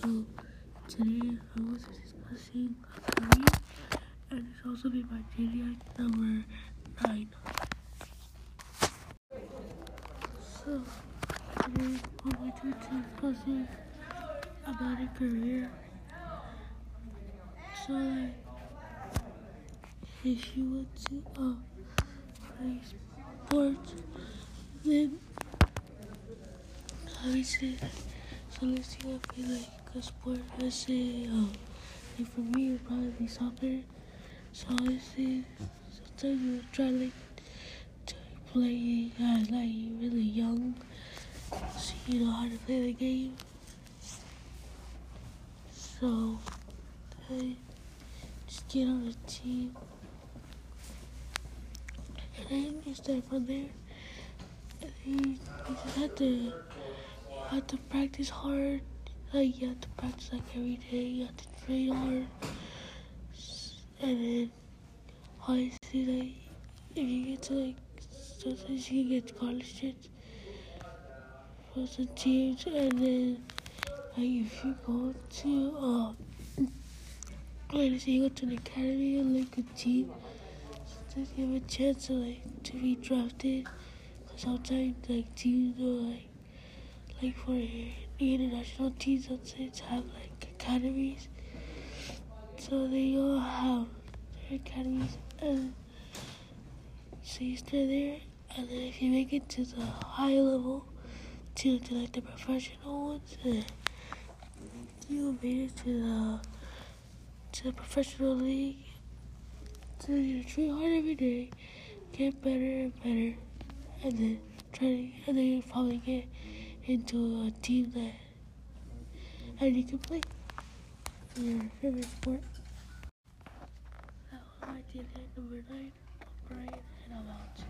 So today I was discussing career and it's also be my JDI number nine. So today we're going to be discussing about a career. So like if you want to uh, play sports then obviously so let's see if I feel like sport. Let's say, um, like for me, it would probably be soccer. So let's say sometimes you try like to play as like you're really young, so you know how to play the game. So I just get on the team, and then you start from there. And then you just have to you have to practice hard. Like you have to practice like every day. You have to train hard. And then obviously like if you get to like sometimes you can get scholarships for some teams and then like if you go to uh like say you go to an academy and like a team sometimes you have a chance to like to be drafted. Cause sometimes like teams are like like for the international teams sometimes have like academies. So they all have their academies and so you stay there and then if you make it to the high level to, to like the professional ones then you made it to the to the professional league. So you train hard every day, get better and better and then try and then you probably get into a team that and you can play your favorite sport. That was my teammate number nine, Brian Hannabelt.